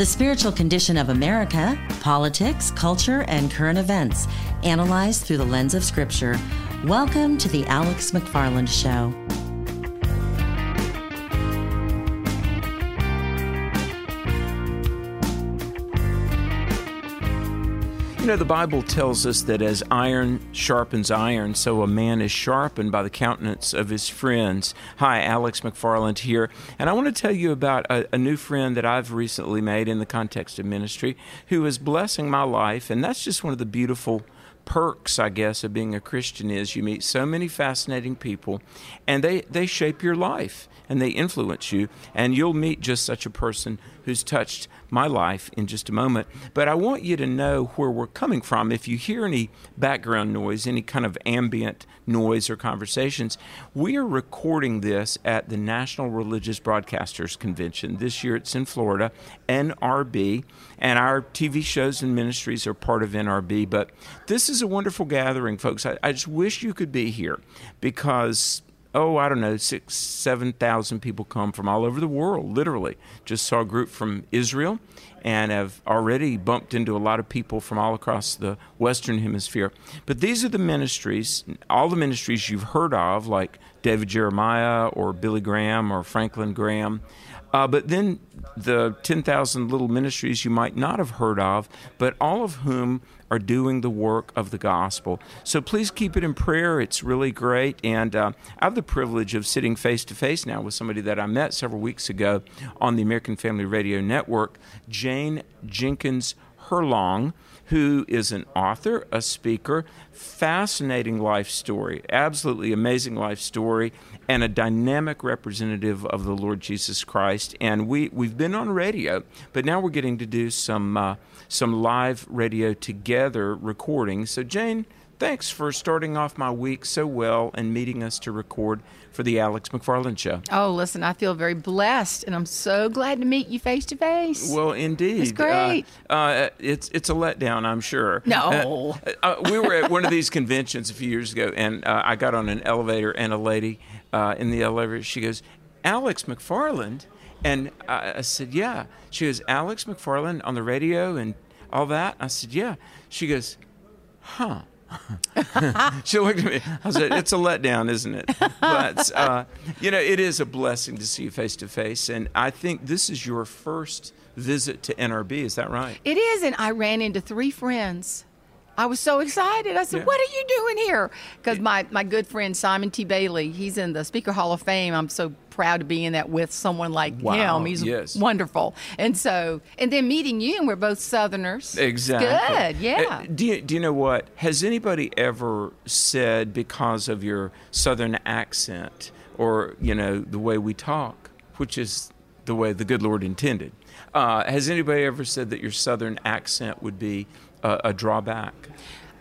the spiritual condition of America, politics, culture, and current events, analyzed through the lens of Scripture. Welcome to the Alex McFarland Show. You know, the Bible tells us that as iron sharpens iron, so a man is sharpened by the countenance of his friends. Hi, Alex McFarland here, and I want to tell you about a, a, new friend that I've recently made in the context of ministry who is blessing my life, and that's just one of the beautiful perks, I guess, of being a Christian is you meet so many fascinating people, and they, they shape your life and they influence you, and you'll meet just such a person who's touched my life in just a moment. But I want you to know where we're coming from. If you hear any background noise, any kind of ambient noise or conversations, we are recording this at the National Religious Broadcasters Convention. This year it's in Florida, NRB, and our TV shows and ministries are part of NRB. But this is a wonderful gathering, folks. I, I just wish you could be here because oh, I don't know, six, 7,000 people come from all over the world, literally. Just saw a group from Israel and have already bumped into a lot of people from all across the Western Hemisphere. But these are the ministries, all the ministries you've heard of, like David Jeremiah or Billy Graham or Franklin Graham. Uh, but then the 10,000 little ministries you might not have heard of, but all of whom are doing the work of the gospel. So please keep it in prayer. It's really great. And uh, I have the privilege of sitting face to face now with somebody that I met several weeks ago on the American Family Radio Network, Jane Jenkins Herlong who is an author, a speaker, fascinating life story, absolutely amazing life story, and a dynamic representative of the Lord Jesus Christ. And we, we've been on radio, but now we're getting to do some, uh, some live radio together recording. So, Jane, thanks for starting off my week so well and meeting us to record for the Alex McFarland Show. Oh, listen, I feel very blessed, and I'm so glad to meet you face to face. Well, indeed, it's great. Uh, uh, it's it's a letdown, I'm sure. No, uh, uh, we were at one of these conventions a few years ago, and uh, I got on an elevator, and a lady in the elevator, she goes, "Alex McFarland," and I, I said, "Yeah." She goes, "Alex McFarland on the radio and all that." I said, "Yeah." She goes, "Huh." she looked at me. I said, "It's a letdown, isn't it?" But uh, you know, it is a blessing to see you face to face, and I think this is your first visit to NRB. Is that right? It is, and I ran into three friends I was so excited. I said, yeah. "What are you doing here?" Because my my good friend Simon T. Bailey, he's in the Speaker Hall of Fame. I'm so proud to be in that with someone like wow. him. He's yes. wonderful. And so, and then meeting you, and we're both Southerners. Exactly. Good. Yeah. Uh, do you, do you know what? Has anybody ever said because of your Southern accent or you know the way we talk, which is the way the good Lord intended? Uh, has anybody ever said that your Southern accent would be a, a drawback?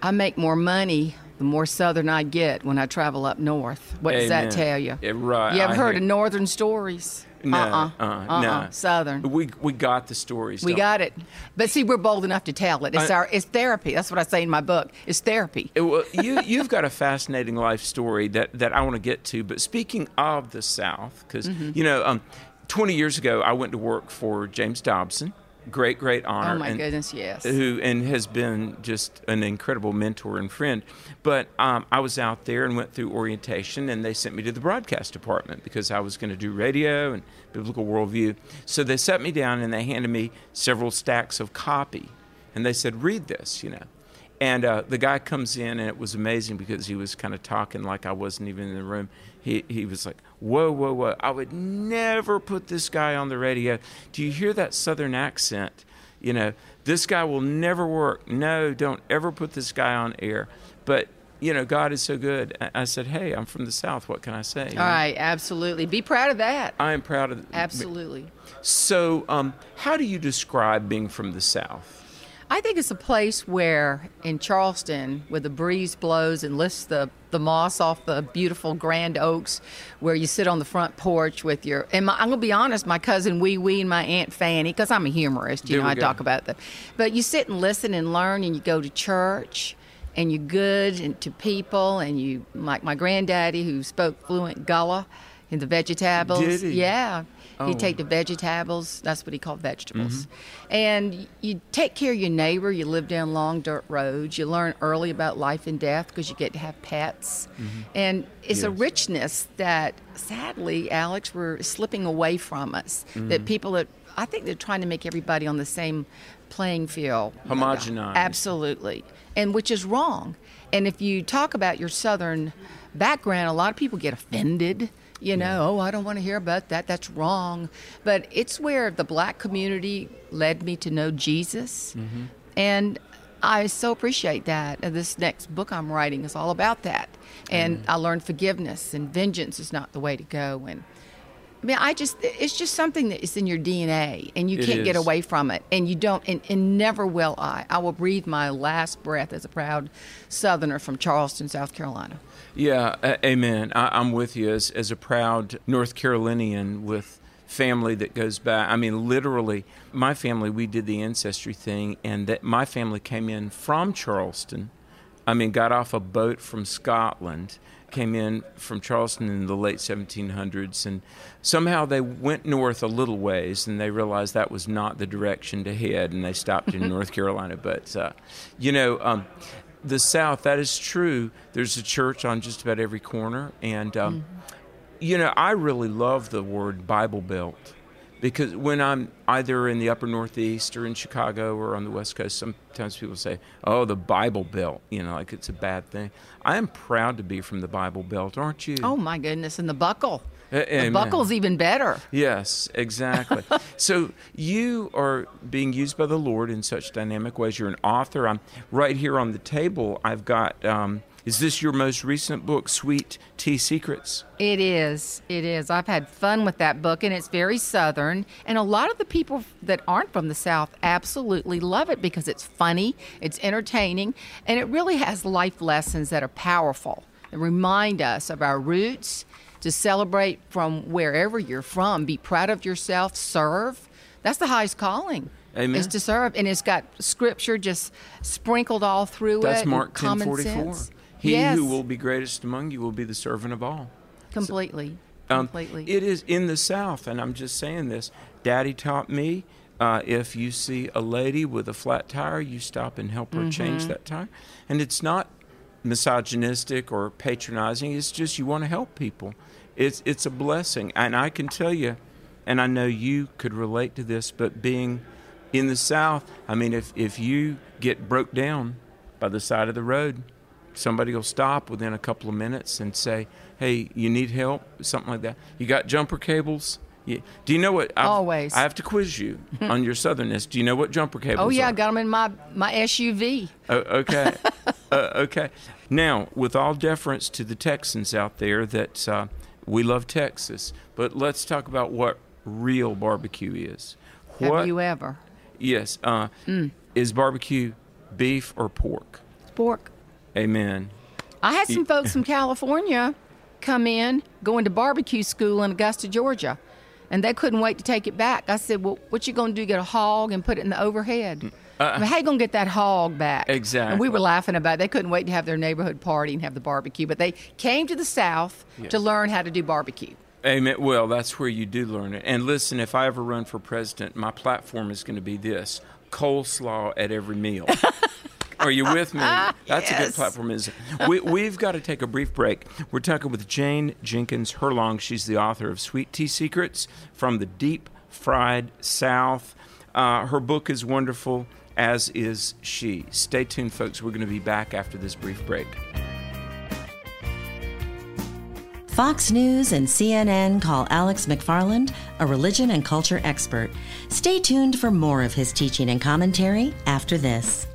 I make more money the more southern I get when I travel up north. What Amen. does that tell you? Yeah, right. You ever I heard of northern stories? No, uh-uh. Uh, uh-uh. no. Southern. We we got the stories. We got it, but see, we're bold enough to tell it. It's I, our it's therapy. That's what I say in my book. It's therapy. It, well, you you've got a fascinating life story that that I want to get to. But speaking of the South, because mm-hmm. you know, um, twenty years ago, I went to work for James Dobson great, great honor. Oh my and, goodness, yes. Who and has been just an incredible mentor and friend. But um, I was out there and went through orientation, and they sent me to the broadcast department because I was going to do radio and biblical worldview. So they set me down and they handed me several stacks of copy, and they said, "Read this," you know. And uh, the guy comes in, and it was amazing because he was kind of talking like I wasn't even in the room. He, he was like, Whoa, whoa, whoa. I would never put this guy on the radio. Do you hear that southern accent? You know, this guy will never work. No, don't ever put this guy on air. But you know, God is so good. I said, "Hey, I'm from the South. What can I say?" All right, absolutely. Be proud of that. I am proud of. Absolutely. So, um, how do you describe being from the South? I think it's a place where in Charleston, where the breeze blows and lifts the, the moss off the beautiful grand oaks, where you sit on the front porch with your, and my, I'm going to be honest, my cousin Wee Wee and my Aunt Fanny, because I'm a humorist, you there know, I go. talk about that. But you sit and listen and learn, and you go to church, and you're good and to people, and you, like my granddaddy who spoke fluent Gullah, And the vegetables. Did he? Yeah. Oh. He'd take the vegetables. That's what he called vegetables. Mm-hmm. And you take care of your neighbor. You live down long dirt roads. You learn early about life and death because you get to have pets. Mm-hmm. And it's a richness that, sadly, Alex, we're slipping away from us. That mm-hmm. people that I think they're trying to make everybody on the same playing field. Homogenized. Absolutely. And which is wrong. And if you talk about your Southern background, a lot of people get offended. You know, oh, I don't want to hear about that. That's wrong. But it's where the black community led me to know Jesus. Mm-hmm. And I so appreciate that. And this next book I'm writing is all about that. And mm-hmm. I learned forgiveness and vengeance is not the way to go. And I mean, I just, it's just something that is in your DNA and you It can't get away from it. And you don't, and, and never will I. I will breathe my last breath as a proud Southerner from Charleston, South Carolina. Yeah, a- amen. I, I'm with you as as a proud North Carolinian with family that goes back. I mean, literally, my family we did the ancestry thing, and that my family came in from Charleston. I mean, got off a boat from Scotland, came in from Charleston in the late 1700s, and somehow they went north a little ways, and they realized that was not the direction to head, and they stopped in North Carolina. But uh, you know. Um, the South, that is true. There's a church on just about every corner. And, um, you know, I really love the word Bible Belt because when I'm either in the upper Northeast or in Chicago or on the West Coast, sometimes people say, oh, the Bible Belt, you know, like it's a bad thing. I am proud to be from the Bible Belt, aren't you? Oh my goodness. And the buckle. The buckle's even better. Yes, exactly. so you are being used by the Lord in such dynamic ways. You're an author. I'm right here on the table. I've got. Um, is this your most recent book, Sweet Tea Secrets? It is. It is. I've had fun with that book, and it's very Southern. And a lot of the people that aren't from the South absolutely love it because it's funny, it's entertaining, and it really has life lessons that are powerful and remind us of our roots, to celebrate from wherever you're from, be proud of yourself, serve. That's the highest calling. Amen. Is to serve, and it's got scripture just sprinkled all through That's it. and Mark ten forty four. He yes, who will be greatest among you will be the servant of all. completely, Um, completely. It is in the South, and I'm just saying this. Daddy taught me uh, if you see a lady with a flat tire, you stop and help her change Mm-hmm. that tire. And it's not misogynistic or patronizing. It's just you want to help people. It's it's a blessing, and I can tell you, and I know you could relate to this. But being in the South, I mean, if if you get broke down by the side of the road, somebody will stop within a couple of minutes and say, "Hey, you need help?" Something like that. You got jumper cables? You, do you know what? I've- Always. I have to quiz you on your southernness. Do you know what jumper cables? Are? Oh yeah, I got them in my my SUV. Oh, okay. uh, okay. Now, with all deference to the Texans out there, that uh, we love Texas, but let's talk about what real barbecue is. Have What? you ever? yes. Uh, Is barbecue beef or pork? Pork. Amen. I had some folks from California come in going to barbecue school in Augusta, Georgia, and they couldn't wait to take it back. I said, "Well, what you gonna do? Get a hog and put it in the overhead? I mean, how you gonna get that hog back?" Exactly. And we Uh, were laughing about. it. They couldn't wait to have their neighborhood party and have the barbecue, but they came to the South Yes. to learn how to do barbecue. Amen. Well, that's where you do learn it. And listen, if I ever run for president, my platform is going to be this coleslaw at every meal. Are you with me? That's a good platform. Is we, we've got to take a brief break. We're talking with Jane Jenkins Herlong. She's the author of Sweet Tea Secrets from the Deep Fried South. Uh, her book is wonderful, as is she. Stay tuned, folks. We're going to be back after this brief break. Fox News and CNN call Alex McFarland a religion and culture expert. Stay tuned for more of his teaching and commentary after this.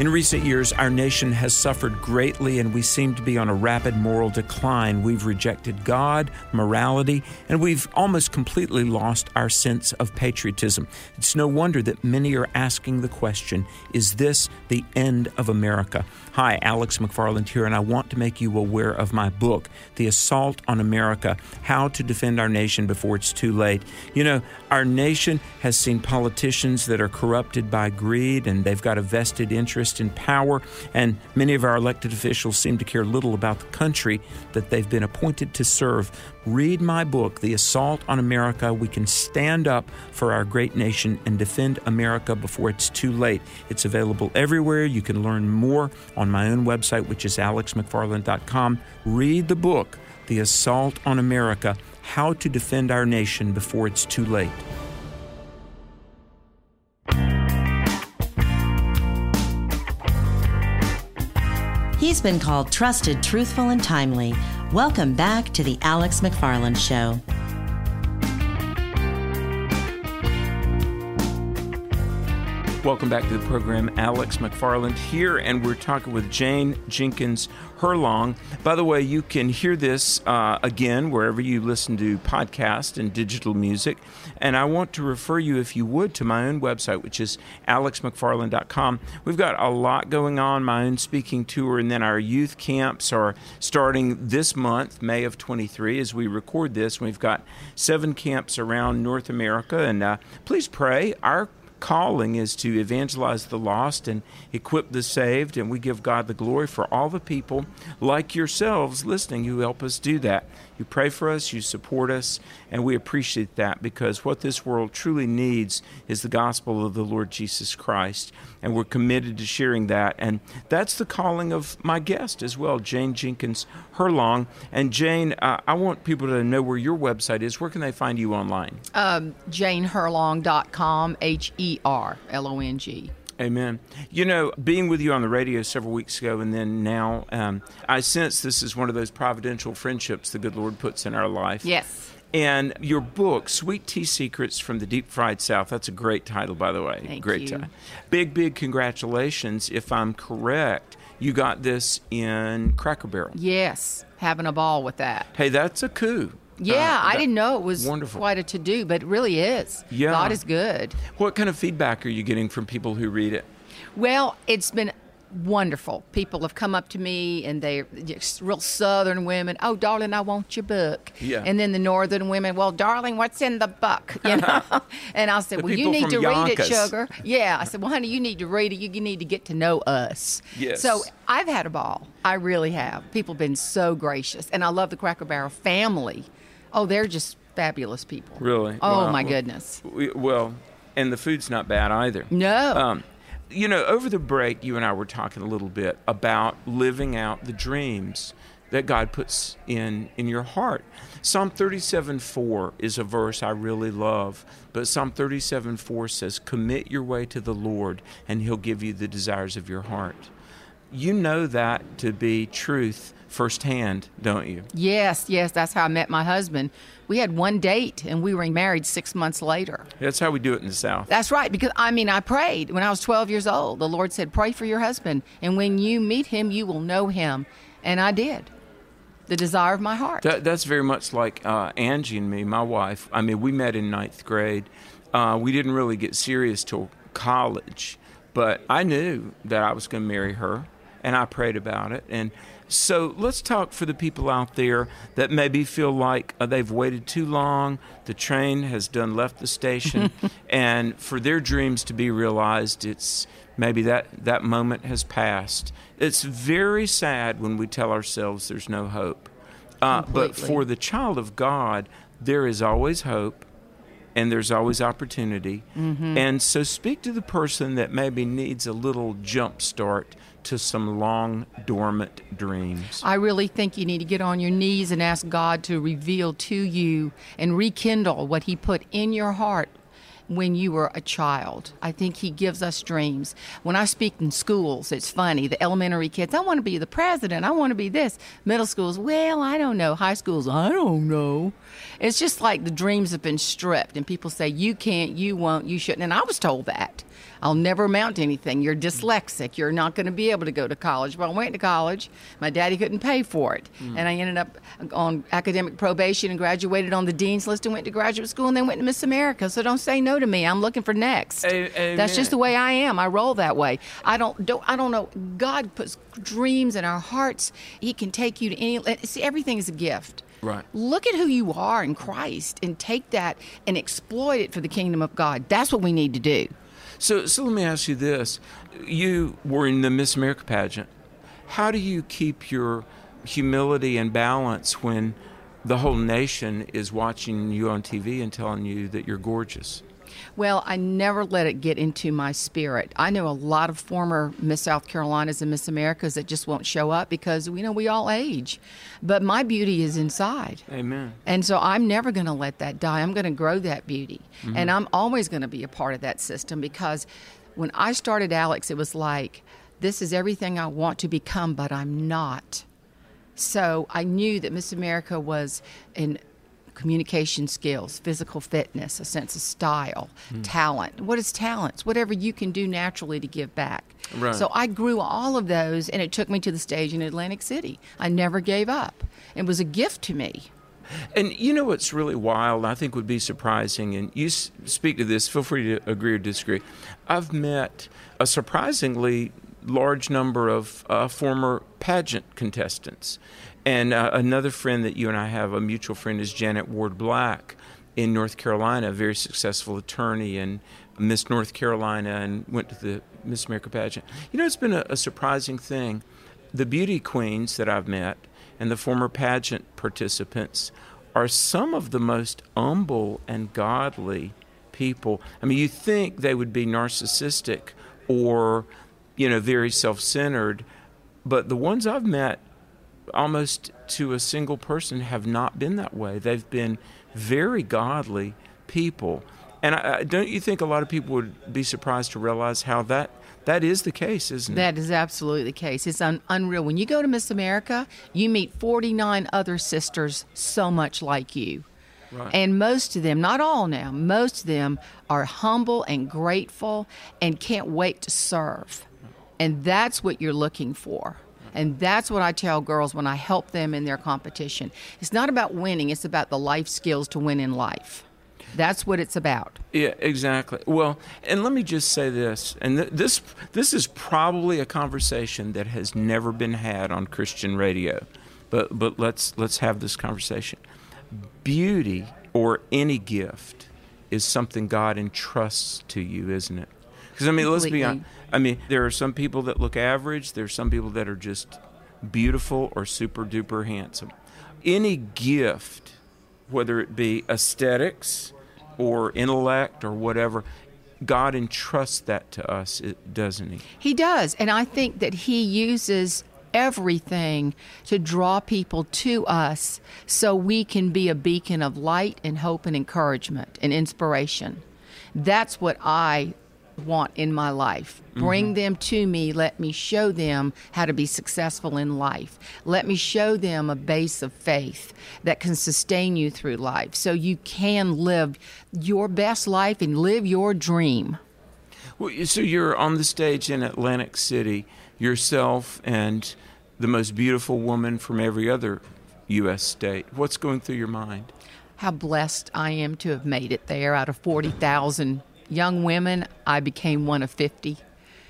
In recent years, our nation has suffered greatly and we seem to be on a rapid moral decline. We've rejected God, morality, and we've almost completely lost our sense of patriotism. It's no wonder that many are asking the question Is this the end of America? Hi, Alex McFarland here, and I want to make you aware of my book, The Assault on America How to Defend Our Nation Before It's Too Late. You know, our nation has seen politicians that are corrupted by greed and they've got a vested interest interest in power, and many of our elected officials seem to care little about the country that they've been appointed to serve. Read my book, The Assault on America. We can stand up for our great nation and defend America before it's too late. It's available everywhere. You can learn more on my own website, which is alexmcfarland.com. Read the book, The Assault on America How to Defend Our Nation Before It's Too Late. He's been called trusted, truthful, and timely. Welcome back to The Alex McFarland Show. Welcome back to the program. Alex McFarland here, and we're talking with Jane Jenkins Herlong. By the way, you can hear this uh, again wherever you listen to podcast and digital music. And I want to refer you, if you would, to my own website, which is alexmcfarland.com. We've got a lot going on, my own speaking tour, and then our youth camps are starting this month, May of 23, as we record this. We've got seven camps around North America, and uh, please pray. Our calling is to evangelize the lost and equip the saved, and we give God the glory for all the people like yourselves listening who help us do that. You pray for us, you support us, and we appreciate that because what this world truly needs is the gospel of the Lord Jesus Christ, and we're committed to sharing that. And that's the calling of my guest as well, Jane Jenkins Herlong. And Jane, uh, I want people to know where your website is. Where can they find you online? Um, JaneHerlong.com, H E R L O N G. Amen. You know, being with you on the radio several weeks ago and then now, um, I sense this is one of those providential friendships the good Lord puts in our life. Yes. And your book, Sweet Tea Secrets from the Deep Fried South, that's a great title, by the way. Thank great you. title. Big, big congratulations. If I'm correct, you got this in Cracker Barrel. Yes. Having a ball with that. Hey, that's a coup. Yeah, Uh, I didn't know it was wonderful. quite a to do, but it really is. Yeah. God is good. What kind of feedback are you getting from people who read it? Well, it's been wonderful. People have come up to me and they're just real southern women. Oh, darling, I want your book. Yeah. And then the northern women, well, darling, what's in the book? You know. and I said, The well, you need to read it, sugar. Yeah. I said, well, honey, you need to read it. You need to get to know us. Yes. So I've had a ball. I really have. People have been so gracious, and I love the Cracker Barrel family. Oh, they're just fabulous people. Really? Oh Wow. my goodness. We, well, and the food's not bad either. No. Um, you know, over the break, you and I were talking a little bit about living out the dreams that God puts in in your heart. Psalm 37:4 is a verse I really love, but Psalm 37:4 says, "Commit your way to the Lord, and He'll give you the desires of your heart." You know that to be truth firsthand, don't you? Yes, yes, that's how I met my husband. We had one date and we were married six months later. That's how we do it in the South. That's right, because I mean, I prayed when I was 12 years old. The Lord said, Pray for your husband, and when you meet him, you will know him. And I did. The desire of my heart. That, that's very much like uh, Angie and me, my wife. I mean, we met in ninth grade. Uh, we didn't really get serious till college, but I knew that I was going to marry her, and I prayed about it. And so let's talk for the people out there that maybe feel like uh, they've waited too long, the train has done left the station, and for their dreams to be realized, it's maybe that, that moment has passed. It's very sad when we tell ourselves there's no hope. Uh, but for the child of God, there is always hope and there's always opportunity. Mm-hmm. And so speak to the person that maybe needs a little jump start to some long dormant dreams. I really think you need to get on your knees and ask God to reveal to you and rekindle what He put in your heart when you were a child. I think He gives us dreams. When I speak in schools, it's funny. The elementary kids, I want to be the president. I want to be this. Middle schools, well, I don't know. High schools, I don't know. It's just like the dreams have been stripped, and people say, you can't, you won't, you shouldn't. And I was told that. I'll never amount to anything. You're dyslexic. You're not going to be able to go to college. Well, I went to college. My daddy couldn't pay for it. Mm. And I ended up on academic probation and graduated on the dean's list and went to graduate school and then went to Miss America. So don't say no to me. I'm looking for next. A- That's just the way I am. I roll that way. I don't, don't I don't know. God puts dreams in our hearts. He can take you to any uh, see everything is a gift. Right. Look at who you are in Christ and take that and exploit it for the kingdom of God. That's what we need to do. So, so let me ask you this: You were in the Miss America pageant. How do you keep your humility and balance when the whole nation is watching you on TV and telling you that you're gorgeous? Well, I never let it get into my spirit. I know a lot of former Miss South Carolinas and Miss Americas that just won't show up because you know we all age. But my beauty is inside. Amen. And so I'm never going to let that die. I'm going to grow that beauty. Mm-hmm. And I'm always going to be a part of that system because when I started Alex, it was like this is everything I want to become, but I'm not. So I knew that Miss America was in communication skills, physical fitness, a sense of style, mm. talent. What is talent? whatever you can do naturally to give back. Right. So I grew all of those, and it took me to the stage in Atlantic City. I never gave up. It was a gift to me. And you know what's really wild, I think would be surprising, and you speak to this, feel free to agree or disagree. I've met a surprisingly large number of uh, former pageant contestants. And uh, another friend that you and I have, a mutual friend, is Janet Ward Black in North Carolina, a very successful attorney and Miss North Carolina and went to the Miss America pageant. You know, it's been a, a surprising thing. The beauty queens that I've met and the former pageant participants are some of the most humble and godly people. I mean, you think they would be narcissistic or, you know, very self centered, but the ones I've met almost to a single person have not been that way. They've been very godly people. And I, don't you think a lot of people would be surprised to realize how that that is the case, isn't it? That is absolutely the case. It's un- unreal. When you go to Miss America, you meet 49 other sisters so much like you. Right. And most of them, not all now, most of them are humble and grateful and can't wait to serve. And that's what you're looking for. And that's what I tell girls when I help them in their competition. It's not about winning, it's about the life skills to win in life. That's what it's about. Yeah, exactly. Well, and let me just say this, and th- this this is probably a conversation that has never been had on Christian radio, but but let's let's have this conversation. Beauty or any gift is something God entrusts to you, isn't it? Because I mean, Completely. let's be honest. I mean, there are some people that look average. There's some people that are just beautiful or super duper handsome. Any gift, whether it be aesthetics or intellect or whatever, God entrusts that to us, doesn't He? He does. And I think that He uses everything to draw people to us so we can be a beacon of light and hope and encouragement and inspiration. That's what I want in my life. Bring mm-hmm. them to me. Let me show them how to be successful in life. Let me show them a base of faith that can sustain you through life so you can live your best life and live your dream. Well, so you're on the stage in Atlantic City, yourself and the most beautiful woman from every other U.S. state. What's going through your mind? How blessed I am to have made it there out of 40,000 young women, I became one of 50.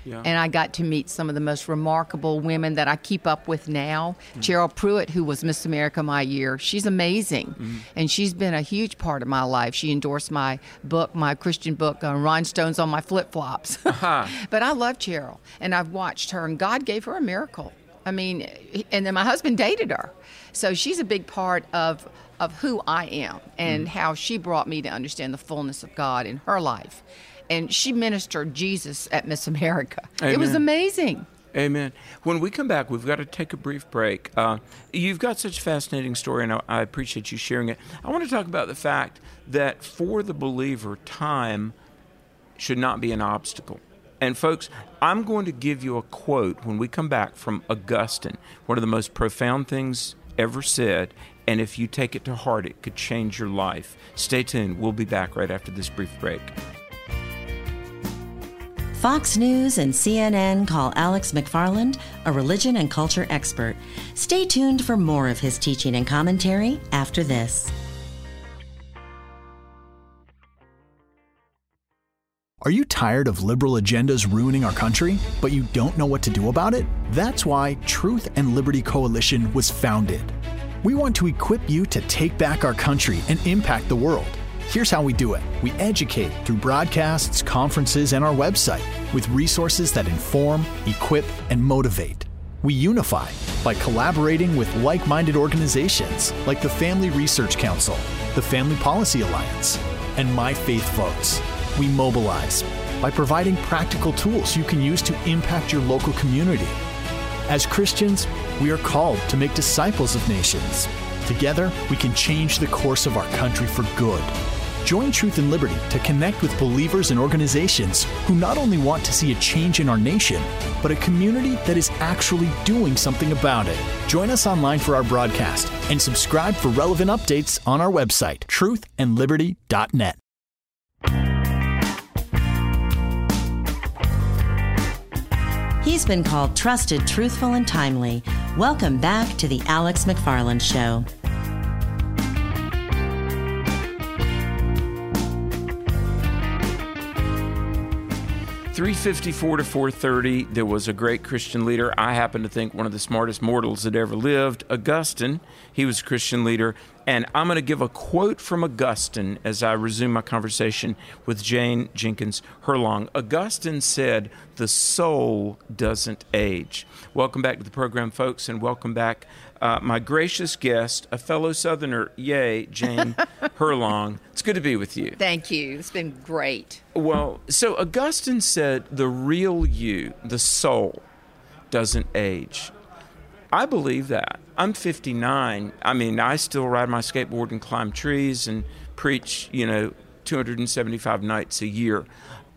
Yeah. And I got to meet some of the most remarkable women that I keep up with now. Mm-hmm. Cheryl Prewitt, who was Miss America my year, she's amazing. Mm-hmm. And she's been a huge part of my life. She endorsed my book, my Christian book, uh, Rhinestones on My Flip Flops. uh-huh. But I love Cheryl, and I've watched her, and God gave her a miracle. I mean, and then my husband dated her. So she's a big part of of who I am and mm. how she brought me to understand the fullness of God in her life. And she ministered Jesus at Miss America. Amen. It was amazing. Amen. When we come back, we've got to take a brief break. Uh, you've got such a fascinating story, and I, I appreciate you sharing it. I want to talk about the fact that for the believer, time should not be an obstacle. And folks, I'm going to give you a quote when we come back from Augustine, one of the most profound things ever said. And if you take it to heart, it could change your life. Stay tuned. We'll be back right after this brief break. Fox News and CNN call Alex McFarland a religion and culture expert. Stay tuned for more of his teaching and commentary after this. Are you tired of liberal agendas ruining our country, but you don't know what to do about it? That's why Truth and Liberty Coalition was founded. We want to equip you to take back our country and impact the world. Here's how we do it we educate through broadcasts, conferences, and our website with resources that inform, equip, and motivate. We unify by collaborating with like minded organizations like the Family Research Council, the Family Policy Alliance, and My Faith Votes. We mobilize by providing practical tools you can use to impact your local community. As Christians, we are called to make disciples of nations. Together, we can change the course of our country for good. Join Truth and Liberty to connect with believers and organizations who not only want to see a change in our nation, but a community that is actually doing something about it. Join us online for our broadcast and subscribe for relevant updates on our website, truthandliberty.net. He's been called trusted, truthful, and timely. Welcome back to The Alex McFarland Show. 354 to 430, there was a great Christian leader. I happen to think one of the smartest mortals that ever lived, Augustine. He was a Christian leader. And I'm going to give a quote from Augustine as I resume my conversation with Jane Jenkins Herlong. Augustine said, The soul doesn't age. Welcome back to the program, folks, and welcome back uh, my gracious guest, a fellow Southerner, yay, Jane Herlong. It's good to be with you. Thank you. It's been great. Well, so Augustine said the real you, the soul, doesn't age. I believe that. I'm 59. I mean, I still ride my skateboard and climb trees and preach, you know, 275 nights a year.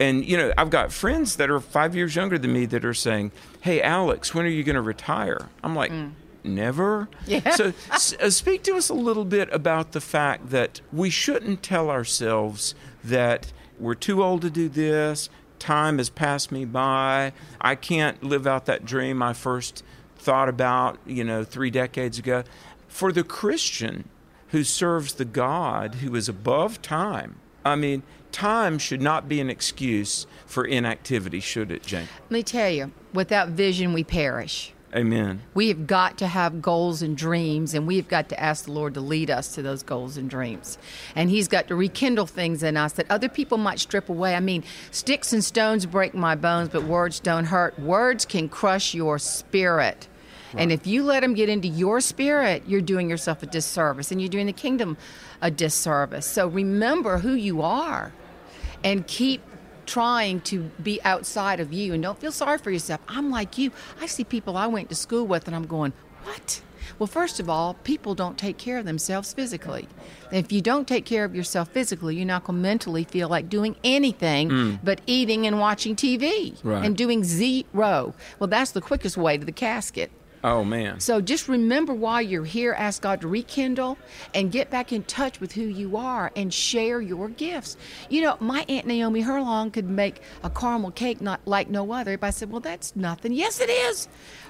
And, you know, I've got friends that are five years younger than me that are saying, Hey, Alex, when are you going to retire? I'm like, mm never. Yeah. So, uh, speak to us a little bit about the fact that we shouldn't tell ourselves that we're too old to do this, time has passed me by, I can't live out that dream I first thought about, you know, three decades ago. For the Christian who serves the God who is above time, I mean, time should not be an excuse for inactivity, should it, Jane? Let me tell you, without vision, we perish. Amen. We have got to have goals and dreams, and we've got to ask the Lord to lead us to those goals and dreams. And He's got to rekindle things in us that other people might strip away. I mean, sticks and stones break my bones, but words don't hurt. Words can crush your spirit. And if you let them get into your spirit, you're doing yourself a disservice and you're doing the kingdom a disservice. So remember who you are and keep trying to be outside of you and don't feel sorry for yourself. I'm like you. I see people I went to school with and I'm going, what? Well, first of all, people don't take care of themselves physically. If you don't take care of yourself physically, you're not going to mentally feel like doing anything mm. but eating and watching TV right. and doing zero. Well, that's the quickest way to the casket. Oh, man. So just remember why you're here. Ask God to rekindle and get back in touch with who you are and share your gifts. You know, my Aunt Naomi Herlong could make a caramel cake not like no other. I said, well, that's nothing. Yes, it is.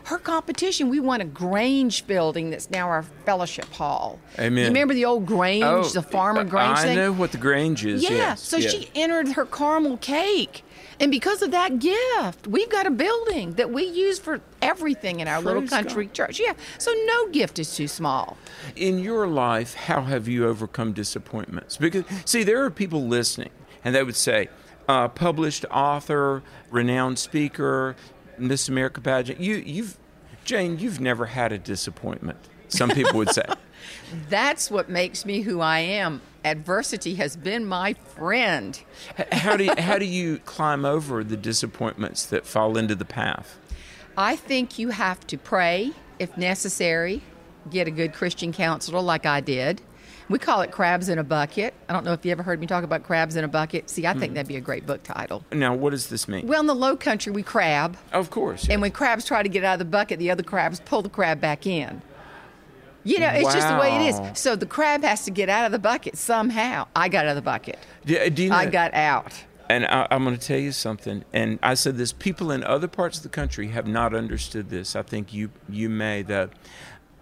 Her competition, we won a Grange building that's now our fellowship hall. Amen. You remember the old Grange, oh, the farmer Grange I thing? know what the Grange is. Yeah. Yes. So yes. she entered her caramel cake and because of that gift, we've got a building that we use for everything in our Praise little country God. church. Yeah. So no gift is too small. In your life, how have you overcome disappointments? Because, see, there are people listening, and they would say, uh, published author, renowned speaker, Miss America pageant. You, you've, Jane, you've never had a disappointment. Some people would say. That's what makes me who I am. Adversity has been my friend. how do you, how do you climb over the disappointments that fall into the path? I think you have to pray if necessary. Get a good Christian counselor like I did. We call it crabs in a bucket. I don't know if you ever heard me talk about crabs in a bucket. See, I think mm that'd be a great book title. Now, what does this mean? Well, in the low country, we crab. Of course. Yes. And when crabs try to get out of the bucket, the other crabs pull the crab back in. You know, it's wow. just the way it is. So the crab has to get out of the bucket somehow. I got out of the bucket. Do, do you know, I got out. And I, am going to tell you something. And I said this: people in other parts of the country have not understood this. I think you you may. That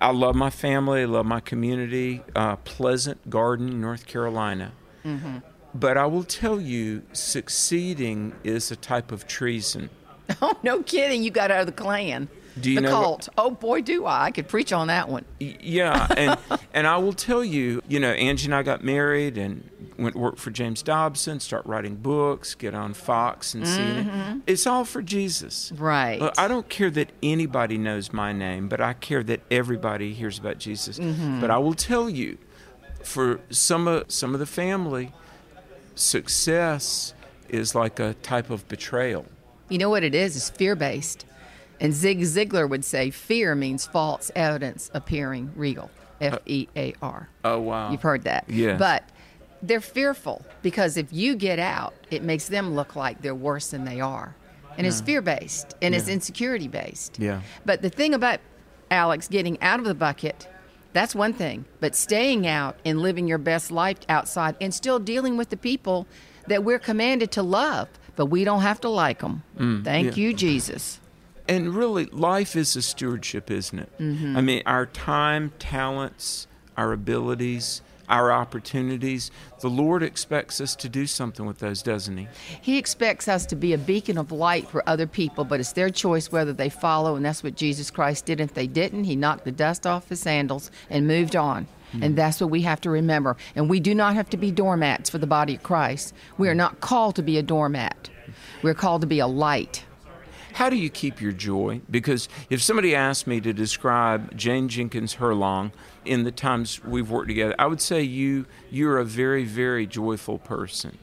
I love my family, I love my community. Uh, Pleasant Garden, North Carolina. Mm-hmm. But I will tell you, succeeding is a type of treason. Oh, no kidding! You got out of the clan. Do you the know what- cult. Oh boy, do I! I could preach on that one. Yeah, and and I will tell you, you know, Angie and I got married and went to work for James Dobson, start writing books, get on Fox and CNN. Mm-hmm. It's all for Jesus. Right. Look, I don't care that anybody knows my name, but I care that everybody hears about Jesus. Mm-hmm. But I will tell you, for some of some of the family, success is like a type of betrayal. You know what it is? It's fear based. And Zig Ziglar would say fear means false evidence appearing real. Uh, F E A R. Oh wow. You've heard that. Yeah. But they're fearful because if you get out, it makes them look like they're worse than they are. And it's fear based and it's insecurity based. Yeah. But the thing about Alex getting out of the bucket, that's one thing. But staying out and living your best life outside and still dealing with the people that we're commanded to love, but we don't have to like them. Mm. Thank yeah. you, Jesus. And really, life is a stewardship, isn't it? Mm-hmm. I mean, our time, talents, our abilities, our opportunities, the Lord expects us to do something with those, doesn't He? He expects us to be a beacon of light for other people, but it's their choice whether they follow, and that's what Jesus Christ did. If they didn't, he knocked the dust off his sandals and moved on. Hmm. And that's what we have to remember. And we do not have to be doormats for the body of Christ. We are hmm. not called to be a doormat. We're called to be a light. How do you keep your joy? Because if somebody asked me to describe Jane Jenkins Herlong in the times we've worked together, I would say you you're a very very joyful person.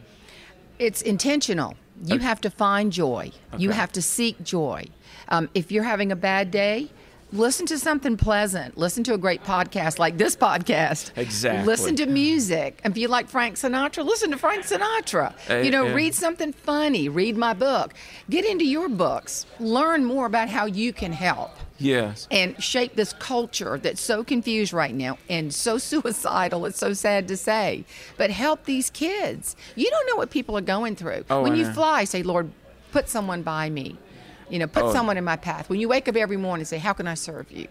It's intentional. You Okay. have to find joy. You have to seek joy. Um, if you're having a bad day, listen to something pleasant. Listen to a great podcast like this podcast. Exactly. Listen to music. If you like Frank Sinatra, listen to Frank Sinatra. Uh, you know, uh. read something funny. Read my book. Get into your books. Learn more about how you can help Yes. and shape this culture that's so confused right now and so suicidal. It's so sad to say. But help these kids. You don't know what people are going through. Oh, when you fly, say, Lord, put someone by me. You know, put Oh. someone in my path. When you wake up every morning, and say, How can I serve you?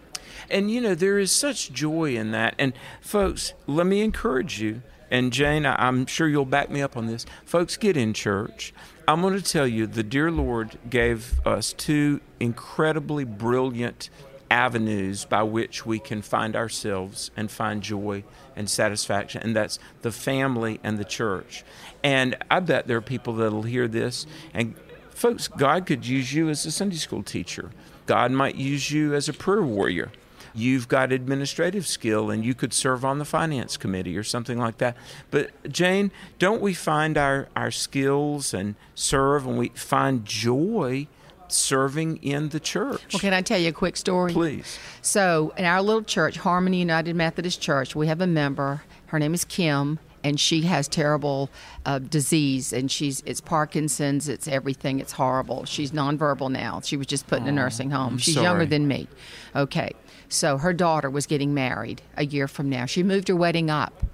And you know, there is such joy in that. And folks, let me encourage you. And Jane, I'm sure you'll back me up on this. Folks, get in church. I'm going to tell you, the dear Lord gave us two incredibly brilliant avenues by which we can find ourselves and find joy and satisfaction, and that's the family and the church. And I bet there are people that'll hear this and folks, God could use you as a Sunday school teacher. God might use you as a prayer warrior. You've got administrative skill and you could serve on the finance committee or something like that. But Jane, don't we find our, our skills and serve and we find joy serving in the church? Well, can I tell you a quick story? Please. So, in our little church, Harmony United Methodist Church, we have a member. Her name is Kim, and she has terrible uh, disease, and she's it's Parkinson's, it's everything, it's horrible. She's nonverbal now. She was just put in a nursing home. She's sorry. younger than me. Okay, so her daughter was getting married a year from now. She moved her wedding up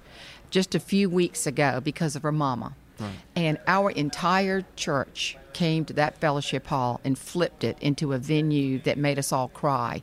just a few weeks ago because of her mama. And our entire church came to that fellowship hall and flipped it into a venue that made us all cry.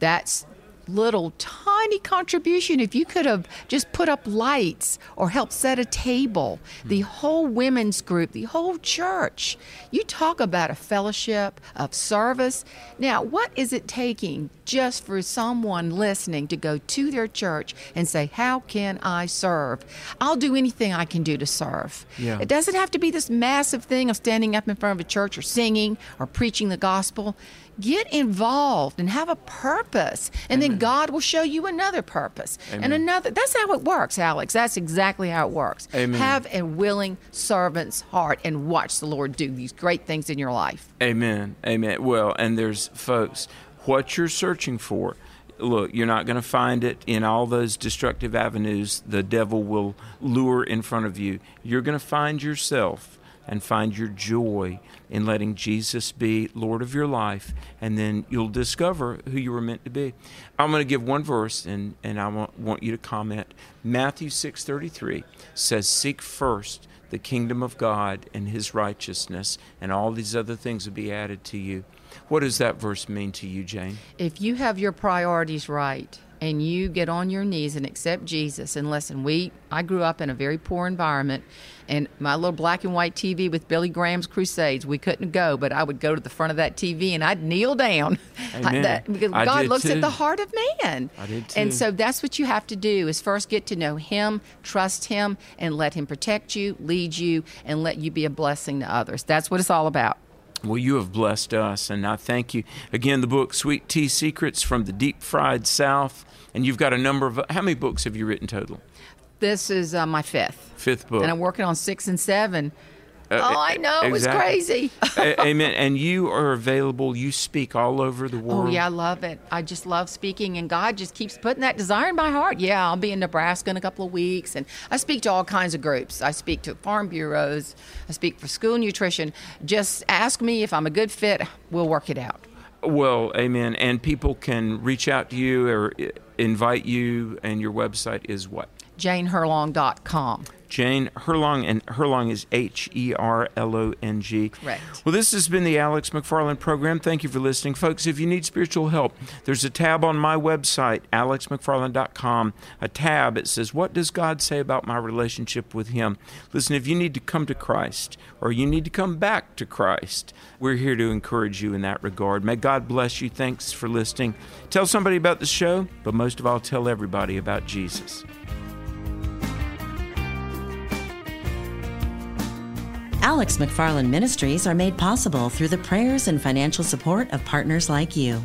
That's little tiny contribution. If you could have just put up lights or helped set a table the hmm. whole women's group the whole church you talk about a fellowship of service. Now what is it taking just for someone listening to go to their church and say how can i serve? I'll do anything i can do to serve. Yeah. it doesn't have to be this massive thing of standing up in front of a church or singing or preaching the gospel get involved and have a purpose and then god will show you another purpose and another that's how it works alex that's exactly how it works Amen. have a willing servant's heart and watch the lord do these great things in your life Amen. Amen. Well, and there's folks, what you're searching for. Look, you're not going to find it in all those destructive avenues the devil will lure in front of you. You're going to find yourself and find your joy in letting Jesus be Lord of your life, and then you'll discover who you were meant to be. I'm going to give one verse, and, and I want, want you to comment. Matthew 6:33 says, "Seek first the kingdom of God and his righteousness, and all these other things will be added to you. What does that verse mean to you, Jane? if you have your priorities right and you get on your knees and accept Jesus and listen, we I grew up in a very poor environment and my little black and white TV with Billy Graham's Crusades, we couldn't go, but I would go to the front of that TV and I'd kneel down. Amen. that, because I God looks too. at the heart of man. I did And so that's what you have to do is first get to know him, trust him, and let him protect you, lead you, and let you be a blessing to others. That's what it's all about. Well, you have blessed us, and I thank you. Again, the book Sweet Tea Secrets from the Deep Fried South. And you've got a number of, how many books have you written total? This is uh, my fifth. Fifth book. And I'm working on six and seven. Uh, oh, I know. It was crazy. Amen. And you are available. You speak all over the world. Oh yeah, I love it. I just love speaking, and God just keeps putting that desire in my heart. Yeah, I'll be in Nebraska in a couple of weeks, and I speak to all kinds of groups. I speak to farm bureaus. I speak for school nutrition. Just ask me if I'm a good fit. We'll work it out. Well, amen. And people can reach out to you or invite you, and your website is what? JaneHerlong.com. Jane Herlong, and Herlong is H E R L O N G. Correct. Well, this has been the Alex McFarland program. Thank you for listening. Folks, if you need spiritual help, there's a tab on my website, alexmcfarland.com, a tab. that says, What does God say about my relationship with Him? Listen, if you need to come to Christ or you need to come back to Christ, we're here to encourage you in that regard. May God bless you. Thanks for listening. Tell somebody about the show, but most of all, tell everybody about Jesus. Alex McFarland Ministries are made possible through the prayers and financial support of partners like you.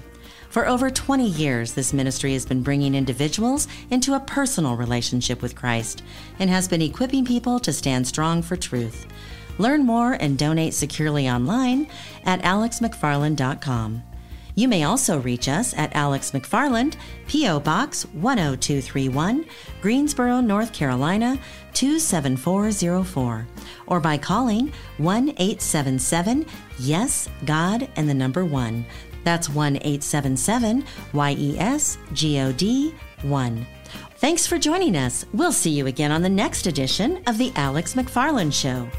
For over 20 years, this ministry has been bringing individuals into a personal relationship with Christ and has been equipping people to stand strong for truth. Learn more and donate securely online at alexmcfarland.com. You may also reach us at Alex McFarland, P.O. Box 10231, Greensboro, North Carolina 27404, or by calling 1 877 Yes God and the number 1. That's 1 877 YES GOD 1. Thanks for joining us. We'll see you again on the next edition of The Alex McFarland Show.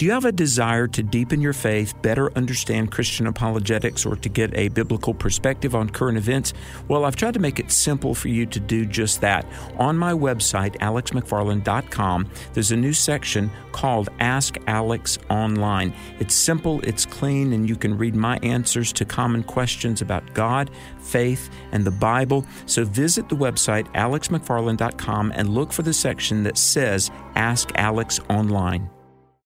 Do you have a desire to deepen your faith, better understand Christian apologetics, or to get a biblical perspective on current events? Well, I've tried to make it simple for you to do just that. On my website, alexmcfarland.com, there's a new section called Ask Alex Online. It's simple, it's clean, and you can read my answers to common questions about God, faith, and the Bible. So visit the website, alexmcfarland.com, and look for the section that says Ask Alex Online.